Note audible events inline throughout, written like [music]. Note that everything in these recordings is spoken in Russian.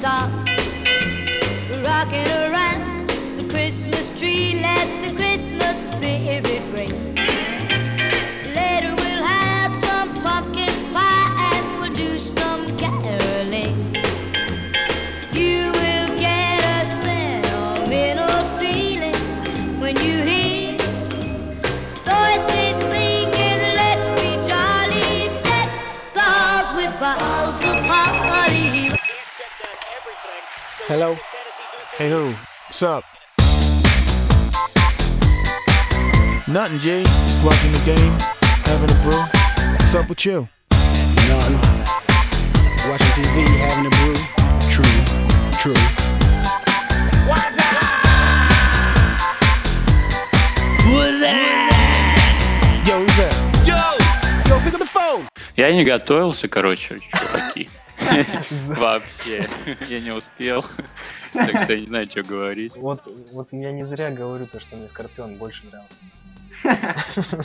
stop rocking around the Christmas tree. Let the Christmas spirit ring. Hello? Hey, who? What's up? Nothing, G. Just watching the game, having a brew. What's up with you? Nothing. Watching TV, having a brew. True, true. Yo, who's that? Yo! Yo, pick up the phone! Я не готовился, короче, чуваки. [laughs] Вообще. Я не успел. Так что я не знаю, что говорить. Вот, вот я не зря говорю то, что мне Скорпион больше нравился на самом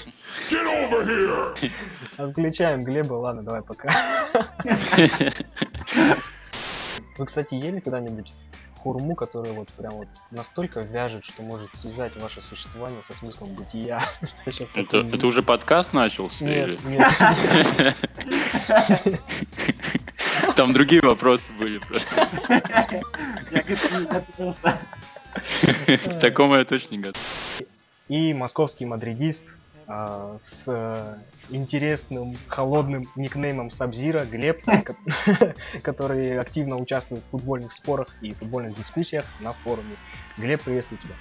деле. [laughs] Отключаем Глеба, ладно, давай пока. [laughs] Вы, кстати, ели когда-нибудь хурму, которая вот прям вот настолько вяжет, что может связать ваше существование со смыслом бытия? Это, это уже подкаст начался? Нет, или- нет. Там другие вопросы были просто. Я к этому не готовился. К такому я точно не готов. И московский мадридист а, с э, интересным холодным никнеймом Сабзира Глеб, [laughs] ко- [laughs] который активно участвует в футбольных спорах и футбольных дискуссиях на форуме. Глеб, приветствую тебя.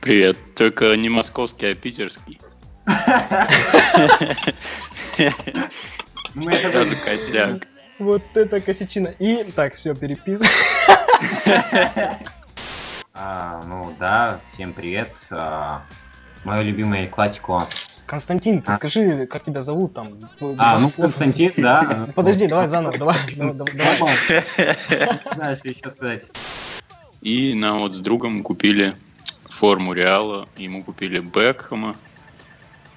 Привет. Только не московский, а питерский. [laughs] Сразу косяк. Вот это косячина. И так, все, переписывай. [laughs] А, ну да, всем привет. А, мою любимую классику. Константин, ты А. скажи, как тебя зовут там? А, ну. Константин, да. [laughs] Подожди, давай заново, давай. [laughs] Знаешь, еще сказать. И нам вот с другом купили форму Реала, ему купили Бекхэма,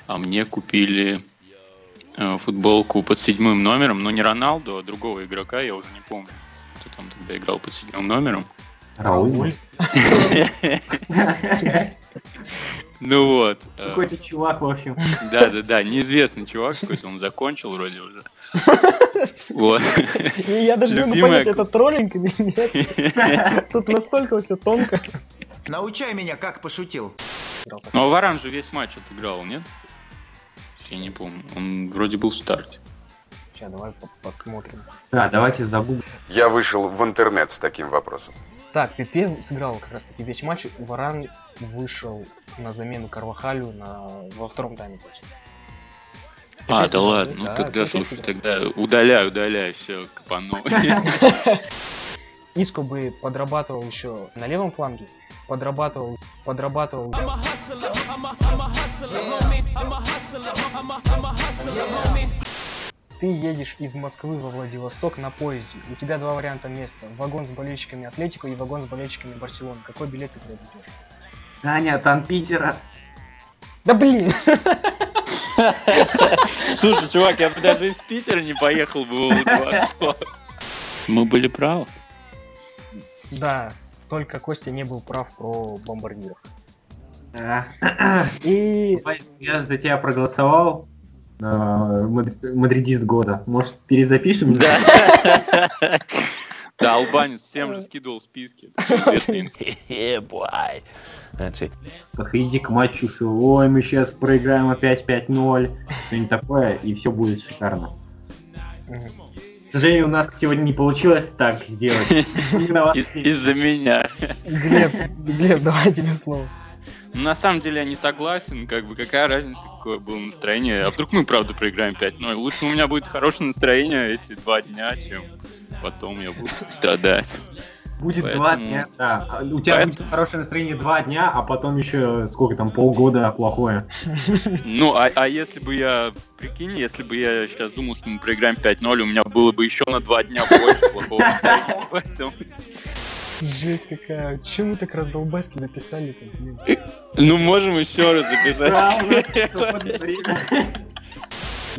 а мне купили футболку под седьмым номером, но не Роналду, а другого игрока, я уже не помню, кто там тогда играл под седьмым номером. Рауль. Ну вот. э, Какой-то чувак, в общем. Да-да-да, неизвестный чувак какой-то, он закончил вроде уже. Вот. И я даже не могу понять, это троллинг или нет. [laughs] Тут настолько все тонко. Научай меня, как пошутил. Ну, а Варан же весь матч отыграл, нет? Я не помню. Он вроде был в старте. Сейчас, давай по- посмотрим. Да, давайте загуглим. Я вышел в интернет с таким вопросом. Так, Пепе сыграл как раз таки весь матч. Варан вышел на замену Карвахалю на... во втором тайме. почти. А, Пепе да ладно, ну да, тогда, Пепе слушай, сыграл. тогда удаляй, удаляй, все, капану. [laughs] Иско бы подрабатывал еще на левом фланге, подрабатывал, подрабатывал. Ты едешь из Москвы во Владивосток на поезде. У тебя два варианта места. Вагон с болельщиками Атлетико и вагон с болельщиками Барселоны. Какой билет ты приобретешь? Аня, там Питера. Да блин! Слушай, чувак, я бы даже из Питера не поехал бы в Владивосток. Мы были правы. Да, только Костя не был прав про бомбардиров. А, И Я же за тебя проголосовал. Мадри- Мадридист года. Может, перезапишем? Да. Да, албанец всем же скидывал списки. Известная инфа. Подходите к матчу, что ой, мы сейчас проиграем опять 5-0, что-нибудь такое, и все будет шикарно. К сожалению, у нас сегодня не получилось так сделать. [laughs] Из-за меня. Глеб, Глеб, давай тебе слово. Ну, На самом деле я не согласен, как бы какая разница, какое было настроение. А вдруг мы правда проиграем 5-0? Лучше у меня будет хорошее настроение эти два дня, чем потом я буду страдать. Будет Поэтому- два дня, да. У тебя Поэтому- будет хорошее настроение два дня, а потом еще сколько там, полгода плохое. [laughs] Ну, а, а если бы я, прикинь, если бы я сейчас думал, что мы проиграем 5-0, у меня было бы еще на два дня больше плохого настроения. [laughs] Поэтому, Жесть какая. Чем мы так раздолбайски записали-то, блин? ну, можем еще раз записать.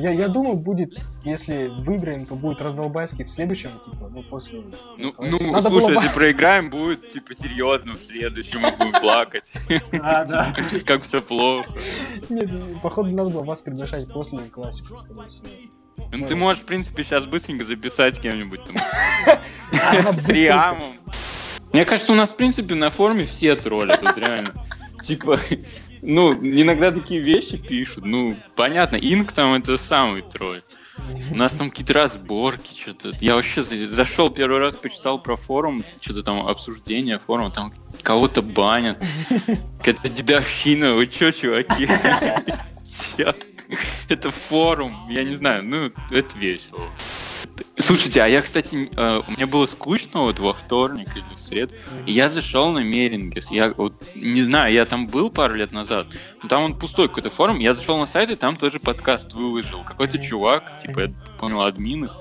Я, я думаю, будет, если выиграем, то будет раздолбайский в следующем, типа, ну, после... Ну, ну надо слушай, было если проиграем, будет типа серьезно в следующем, мы будем плакать. Да, да. Как все плохо. Нет, ну, походу надо было вас приглашать после классики, скорее всего. Ну ты можешь, в принципе, сейчас быстренько записать с кем-нибудь там. Она С Риамом. Мне кажется, у нас, в принципе, на форуме все тролли тут реально. Типа, ну, иногда такие вещи пишут. Ну, понятно, Инк там это самый тролль. У нас там какие-то разборки, что-то. Я вообще за- зашел первый раз, почитал про форум, что-то там обсуждение форума, там кого-то банят. Какая-то дедовщина, вы чё, чуваки? [laughs] Это форум, я не знаю, ну, это весело. Слушайте, а я, кстати, э, мне было скучно вот во вторник или в среду, и я зашел на Мерингес. Я вот не знаю, я там был пару лет назад, но там он пустой какой-то форум. Я зашел на сайт, и там тоже подкаст выложил. Какой-то чувак, типа, я понял, админ их.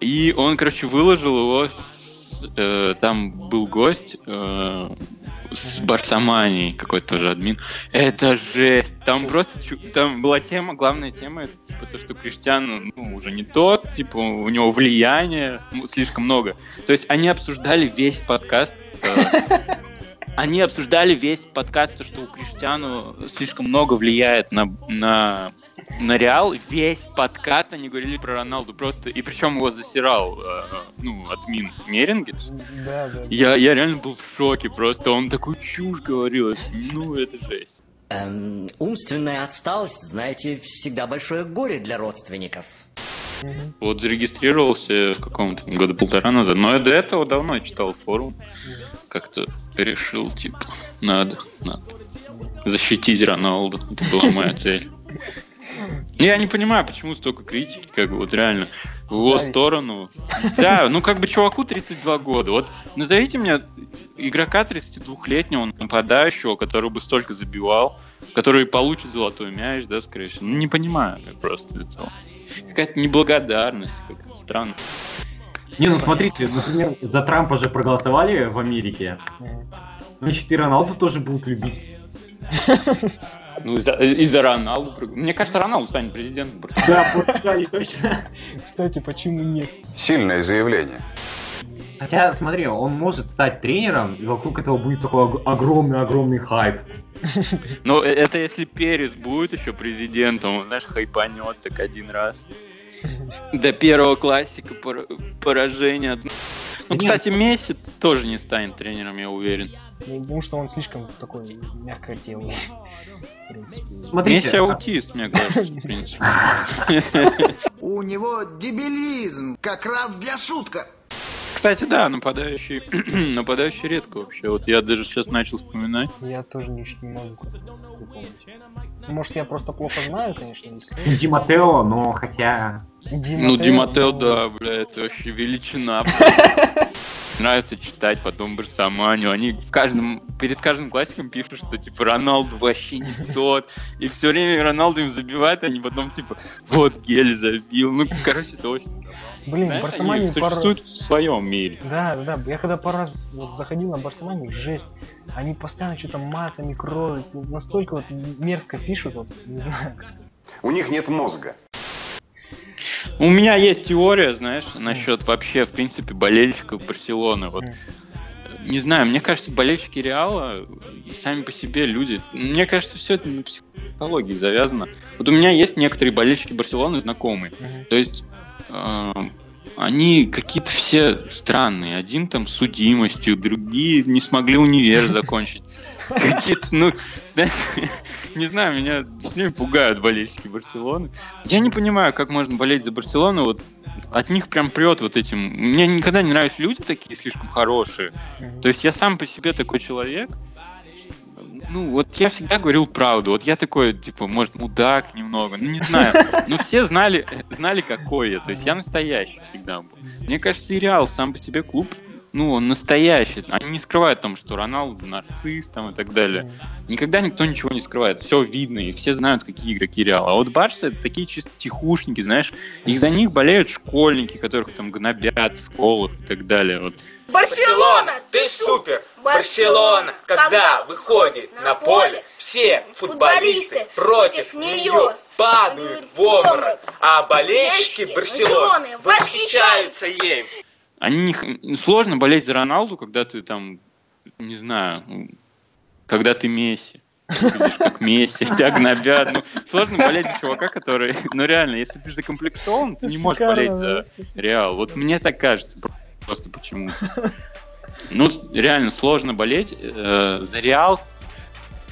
И он, короче, выложил его с- э, там был гость э, с Барсаманией, какой-то тоже админ. Это жесть. Там просто чу- там была тема, главная тема, это типа то, что Криштиану ну, уже не тот, типа у него влияния ну, слишком много. То есть они обсуждали весь подкаст. э, [laughs] Они обсуждали весь подкаст, то, что у Криштиану слишком много влияет на, на, на Реал. Весь подкаст они говорили про Роналду просто. И причем его засирал, э, ну, админ Мерингетс. Да, да. Я, я реально был в шоке просто. Он такую чушь говорил. Ну, это жесть. Эм, умственная отсталость, знаете, всегда большое горе для родственников. Вот зарегистрировался в каком-то года полтора назад. Но я до этого давно читал форум. Как-то решил, типа, надо, надо. Защитить Роналду. Это была моя цель. Я не понимаю, почему столько критики, как бы вот реально в его Зависть. сторону. Да, ну как бы чуваку 32 года. Вот назовите мне игрока 32-летнего нападающего, который бы столько забивал, который получит золотой мяч, да, скорее всего. Ну не понимаю как просто этого. Какая-то неблагодарность, как-то странно. Не, ну смотрите, например, за Трампа же проголосовали в Америке. Значит, и Роналду тоже будут любить. [laughs] Ну, из-за, Роналду. Мне кажется, Роналду станет президентом. Да. Кстати, почему нет? Сильное заявление. Хотя, смотри, он может стать тренером, и вокруг этого будет такой ог- огромный-огромный хайп. Но э- это если Перес будет еще президентом, он, знаешь, хайпанет так один раз. До первого классика пор- поражения. Ну, Нет. кстати, Месси тоже не станет тренером, я уверен. Ну, Потому что он слишком такой принципе. Смотрите, Месси аутист, мне кажется, в принципе. У него дебилизм, как раз для шутка. Кстати, да, нападающий, [clears throat] нападающий редко вообще. Вот я даже сейчас начал вспоминать. Я тоже не, не могу припомнить. Может, я просто плохо знаю, конечно, если... [laughs] Ди Матео, но хотя... Ди Ну, Матео, Диматео, ну, да, бля, это вообще величина. [laughs] Нравится читать потом Барсаманию. Они в каждом, перед каждым классиком пишут, что типа Роналду вообще не [laughs] тот. И все время Роналду им забивает, они потом типа вот Гель забил. Ну, короче, это очень... Блин, Знаешь, Барсамани они пару... существуют в своем мире. Да, да, да. Я когда пару раз вот заходил на Барсамани, жесть. Они постоянно что-то матами кроют. Настолько вот мерзко пишут, вот, не знаю. У них нет мозга. У меня есть теория, знаешь, насчет вообще, в принципе, болельщиков Барселоны. Вот не знаю, мне кажется, болельщики Реала сами по себе люди. Мне кажется, все это на психологии завязано. Вот у меня есть некоторые болельщики Барселоны знакомые. То есть они какие-то все странные. Один там с судимостью, другие не смогли универ [laughs] закончить. Какие-то, ну, знаешь, [laughs] не знаю, меня с ними пугают болельщики Барселоны. Я не понимаю, как можно болеть за Барселону, вот от них прям прет вот этим. Мне никогда не нравятся люди такие слишком хорошие. То есть я сам по себе такой человек. Ну, вот я всегда говорил правду. Вот я такой, типа, может, мудак немного, ну, не знаю. Но все знали, знали, какой я. То есть я настоящий всегда был. Мне кажется, и Реал сам по себе клуб, ну, он настоящий. Они не скрывают там, что Роналду нарцисс там и так далее. Никогда никто ничего не скрывает. Все видно, и все знают, какие игроки Реала. А вот Барса это такие чисто тихушники, знаешь. И за них болеют школьники, которых там гнобят в школах и так далее. Вот. Барселона, ты супер! Барселона, когда выходит на поле, все футболисты против нее падают в обморок, а болельщики Барселоны восхищаются ей. Они не сложно болеть за Роналду, когда ты там, не знаю, когда ты Месси. Выглядишь как Месси, [laughs] тебя гнобят. Ну, сложно болеть за чувака, который... Ну, реально, если ты закомплектован, ты не можешь болеть за Реал. Вот мне так кажется, про- просто почему-то. Ну, реально сложно болеть э, за Реал,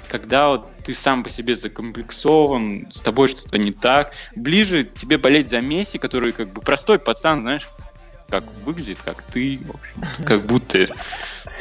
когда вот ты сам по себе закомплексован, с тобой что-то не так. Ближе тебе болеть за Месси, который как бы простой пацан, знаешь, как выглядит, как ты, в общем, как будто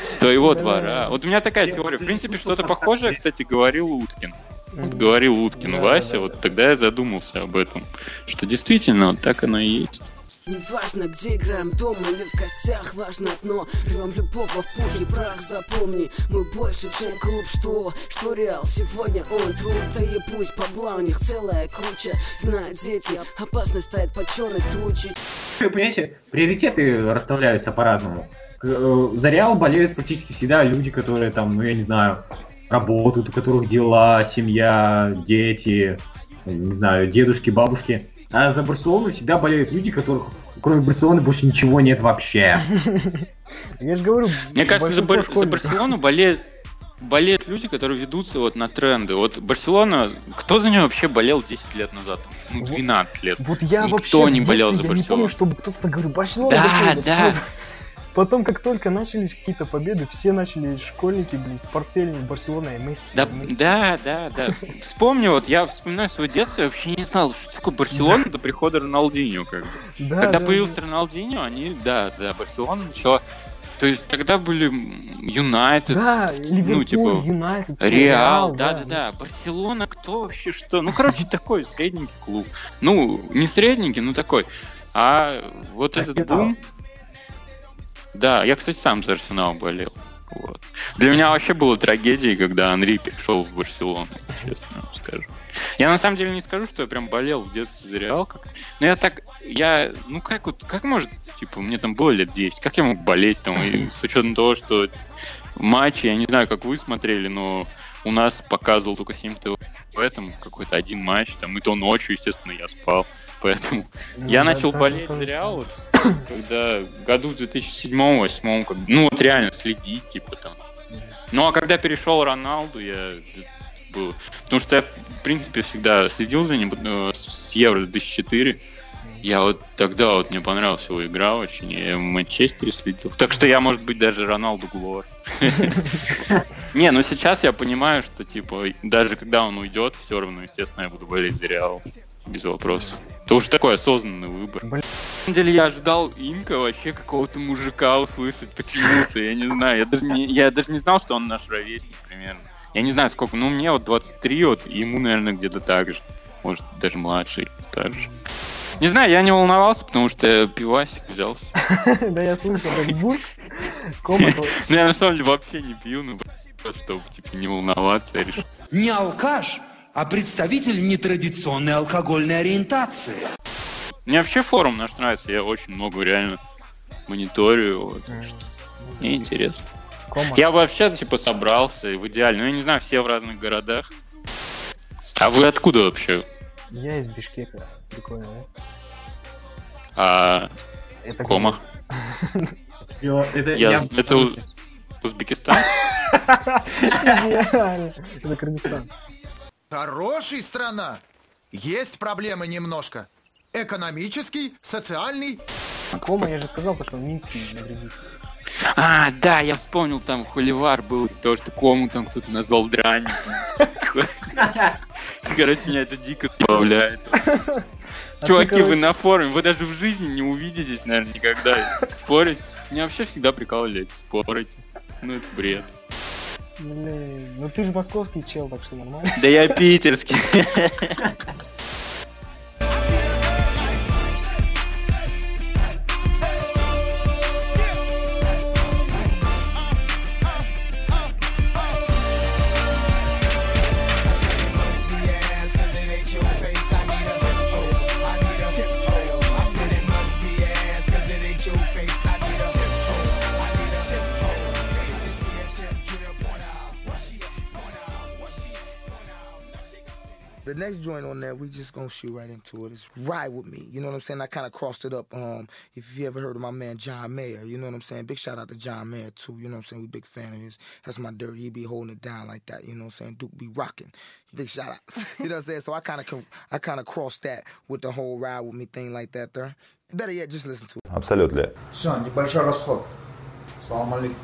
с твоего двора. Вот у меня такая теория. В принципе, что-то похожее, кстати, говорил Уткин. Вот говорил Уткин Вася, вот тогда я задумался об этом, что действительно вот так оно и есть. Неважно, где играем, дома или в гостях, важно одно Рвем любого в пух и прах, запомни Мы больше, чем клуб, что? Что Реал сегодня он труп Да и пусть бабла у них целая куча Знают дети, опасность стоит под черной тучей понимаете, приоритеты расставляются по-разному. Э, За Реал болеют практически всегда люди, которые там, ну я не знаю, работают, у которых дела, семья, дети, не знаю, дедушки, бабушки. А за Барселону всегда болеют люди, которых кроме Барселоны больше ничего нет вообще. [laughs] Я же говорю, Мне кажется, за, Бар-. Барселону болеют болеют люди, которые ведутся вот на тренды. Вот Барселона, кто за нее вообще болел 10 лет назад? Ну, 12 лет. Вот я Никто вообще не болел за я не помню, Барселону. чтобы кто-то так говорил, Барселона, Да, Барселона, да. Барселона». Потом, как только начались какие-то победы, все начали школьники, блин, с портфелями Барселона и Месси. Да, Месси. да, да, да. Вспомни, вот я вспоминаю свое детство, я вообще не знал, что такое Барселона до прихода Роналдиньо, как бы. Да, Когда да, появился Роналдиньо, они, да, да, Барселона начала... То есть тогда были Юнайтед, Да, ну, типа, Юнайтед, Реал, да, да, да. Барселона, кто вообще что? Ну, короче, такой средненький клуб. Ну, не средненький, но такой. А вот этот Арсенал. бум... Да, я, кстати, сам за Арсенал болел. Вот. Для меня вообще была трагедией, когда Анри перешел в Барселону, честно вам скажу. Я на самом деле не скажу, что я прям болел в детстве за Реал как Но я так, я, ну как вот, как может, типа, мне там было лет 10, как я мог болеть там, и с учетом того, что матчи, я не знаю, как вы смотрели, но у нас показывал только 7 ТВ в этом какой-то один матч, там, и то ночью, естественно, я спал. Поэтому Ну, я да, начал болеть за Реал, вот, [coughs] когда году в 2007-2008, как, ну вот реально следить, типа там. Ну а когда перешел Роналду, я был... Потому что я, в принципе, всегда следил за ним э, с Евро 2004. Я вот тогда вот мне понравилась его игра очень, я в Манчестере следил. Так что я, может быть, даже Роналду Глор. [laughs] Не, ну сейчас я понимаю, что, типа, даже когда он уйдет, все равно, естественно, я буду болеть за Реал. Без вопросов. Это уже такой осознанный выбор. На самом деле я ожидал Инка вообще какого-то мужика услышать почему-то. Я не знаю, я даже не, я даже не знал, что он наш ровесник примерно. Я не знаю, сколько, ну мне вот 23, вот, ему, наверное, где-то так же. Может, даже младше или старше. Не знаю, я не волновался, потому что пивасик взялся. [laughs] Да я слышал, как. Комнату. Ну, я на самом деле вообще не пью, ну, просто чтобы, типа, не волноваться, я решил. Не алкаш, а представитель нетрадиционной алкогольной ориентации. Мне вообще форум наш нравится, я очень много реально мониторю, вот, мне интересно. Кома. Я бы вообще, типа, собрался, и в идеале, ну, я не знаю, все в разных городах. А вы откуда вообще? Я из Бишкека. Прикольно, да? А Это Кома? Это, Я- это Узбекистан? Это Кыргызстан. Хороший страна. Есть проблемы немножко. Экономический, социальный. Кома, я же сказал, то, что он минский мадридист. А, да, я вспомнил, там холивар был из-за того, что кому там кто-то назвал дрань. Короче, меня это дико забавляет. А Чуваки, вы на форуме, вы даже в жизни не увидитесь, наверное, никогда спорить. Меня вообще всегда прикалывали эти спорить. Ну, это бред. Блин, ну ты же московский чел, так что нормально. Да я питерский. The next joint on there, we just gonna shoot right into it. It's Ride With Me. You know what I'm saying? I kind of crossed it up. Um, if you ever heard of my man John Mayer, you know what I'm saying? Big shout out to John Mayer too. You know what I'm saying? We big fan of his. That's my dirty. He be holding it down like that. You know what I'm saying? Duke be rocking. Big shout out. [laughs] you know what I'm saying? So I kind of I kind of crossed that with the whole Ride With Me thing like that there. Better yet, just listen to it. Абсолютно. Все, небольшой расход. Салам алейкум.